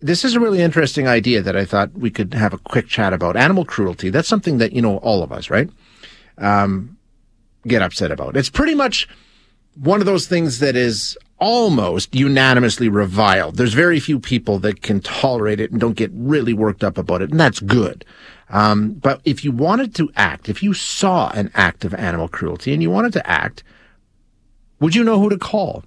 this is a really interesting idea that I thought we could have a quick chat about. Animal cruelty. That's something that, you know, all of us, right? Um, get upset about. It's pretty much one of those things that is almost unanimously reviled. There's very few people that can tolerate it and don't get really worked up about it, and that's good. Um, but if you wanted to act, if you saw an act of animal cruelty and you wanted to act, would you know who to call?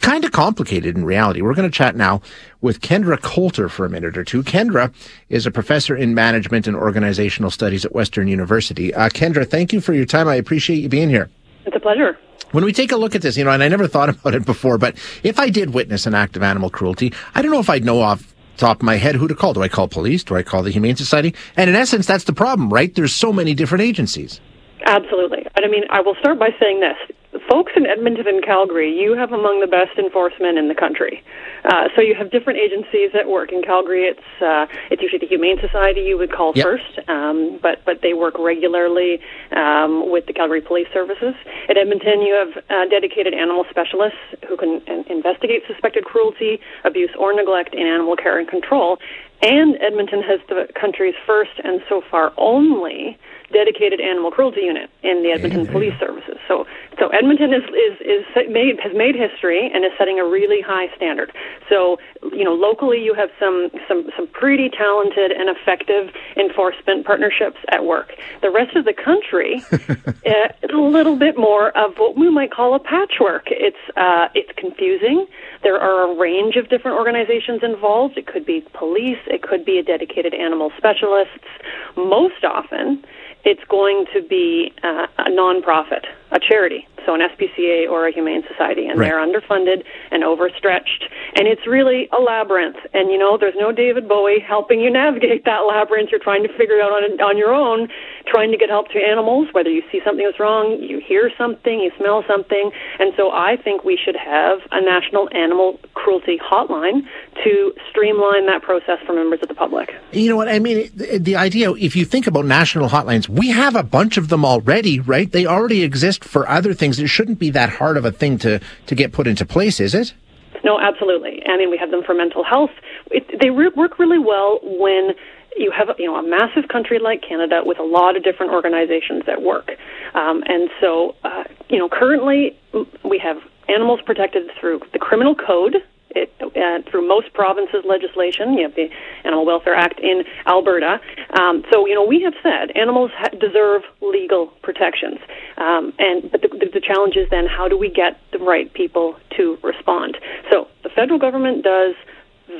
Kind of complicated in reality. We're going to chat now with Kendra Coulter for a minute or two. Kendra is a professor in management and organizational studies at Western University. Uh, Kendra, thank you for your time. I appreciate you being here. It's a pleasure. When we take a look at this, you know, and I never thought about it before, but if I did witness an act of animal cruelty, I don't know if I'd know off top of my head who to call. Do I call police? Do I call the Humane Society? And in essence, that's the problem, right? There's so many different agencies. Absolutely. And I mean, I will start by saying this folks in Edmonton and Calgary, you have among the best enforcement in the country. Uh, so you have different agencies that work in Calgary. It's uh, it's usually the Humane Society you would call yep. first, um, but but they work regularly um, with the Calgary Police Services. At Edmonton, you have uh, dedicated animal specialists who can investigate suspected cruelty, abuse, or neglect in animal care and control. And Edmonton has the country's first and so far only dedicated animal cruelty unit in the Edmonton yeah, Police Services. So, so Edmonton is, is, is made, has made history and is setting a really high standard. So, you know, locally you have some, some, some pretty talented and effective enforcement partnerships at work. The rest of the country, uh, a little bit more of what we might call a patchwork. It's, uh, it's confusing. There are a range of different organizations involved. It could be police, it could be a dedicated animal specialists. Most often, it's going to be uh, a nonprofit, a charity, so an SPCA or a humane society, and right. they're underfunded and overstretched, and it's really a labyrinth. And you know, there's no David Bowie helping you navigate that labyrinth. You're trying to figure it out on on your own, trying to get help to animals. Whether you see something that's wrong, you hear something, you smell something, and so I think we should have a national animal cruelty hotline to streamline that process for members of the public. You know what I mean? The, the idea, if you think about national hotlines, we have a bunch of them already, right? They already exist for other things. It shouldn't be that hard of a thing to, to get put into place, is it? No, absolutely. I mean, we have them for mental health. It, they re- work really well when you have you know a massive country like Canada with a lot of different organizations that work, um, and so uh, you know currently we have animals protected through the criminal code, it, uh, through most provinces' legislation. You have the Animal Welfare Act in Alberta. Um, so, you know, we have said animals ha- deserve legal protections. Um, and but the, the, the challenge is then how do we get the right people to respond? So, the federal government does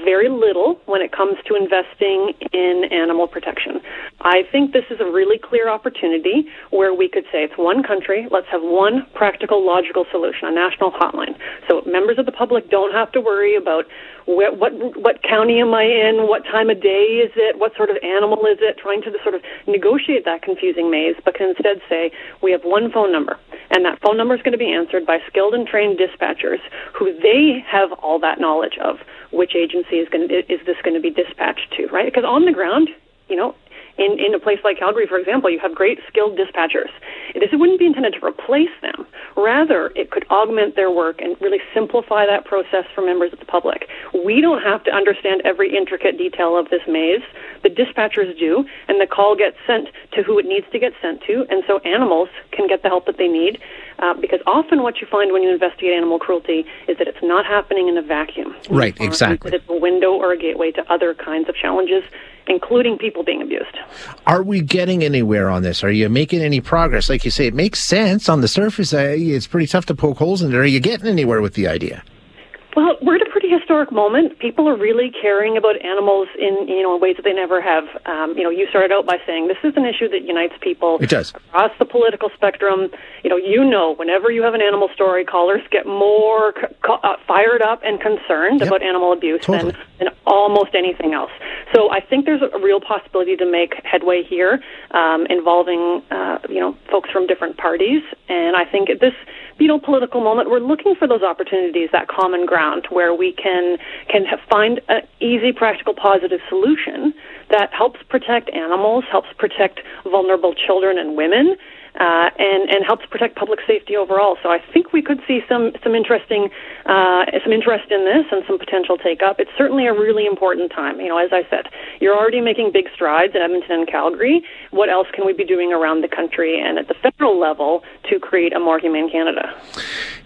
very little when it comes to investing in animal protection. I think this is a really clear opportunity where we could say it's one country, let's have one practical, logical solution, a national hotline. So members of the public don't have to worry about what what county am I in, what time of day is it, what sort of animal is it, trying to sort of negotiate that confusing maze, but can instead say we have one phone number, and that phone number is going to be answered by skilled and trained dispatchers who they have all that knowledge of which agency is going to, is this going to be dispatched to, right? Because on the ground, you know, in, in a place like Calgary, for example, you have great skilled dispatchers. This wouldn't be intended to replace them. Rather, it could augment their work and really simplify that process for members of the public. We don't have to understand every intricate detail of this maze. The dispatchers do, and the call gets sent to who it needs to get sent to, and so animals can get the help that they need. Uh, because often what you find when you investigate animal cruelty is that it's not happening in a vacuum. Right, exactly. That it's a window or a gateway to other kinds of challenges including people being abused. Are we getting anywhere on this? Are you making any progress? Like you say, it makes sense on the surface. Uh, it's pretty tough to poke holes in it. Are you getting anywhere with the idea? Well, we're at a pretty historic moment. People are really caring about animals in you know ways that they never have. Um, you know, you started out by saying this is an issue that unites people it does. across the political spectrum. You know, you know, whenever you have an animal story, callers get more uh, fired up and concerned yep. about animal abuse totally. than than almost anything else. So I think there's a real possibility to make headway here, um, involving uh, you know folks from different parties, and I think this you know political moment, we're looking for those opportunities, that common ground where we can can find an easy, practical, positive solution that helps protect animals, helps protect vulnerable children and women, uh, and and helps protect public safety overall. So I think we could see some some interesting uh, some interest in this and some potential take up. It's certainly a really important time. You know, as I said, you're already making big strides in Edmonton and Calgary. What else can we be doing around the country and at the federal level to create a more humane Canada?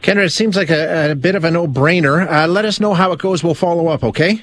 Kendra, it seems like a, a bit of a no-brainer. Uh, let us know how it goes. We'll follow up. Okay.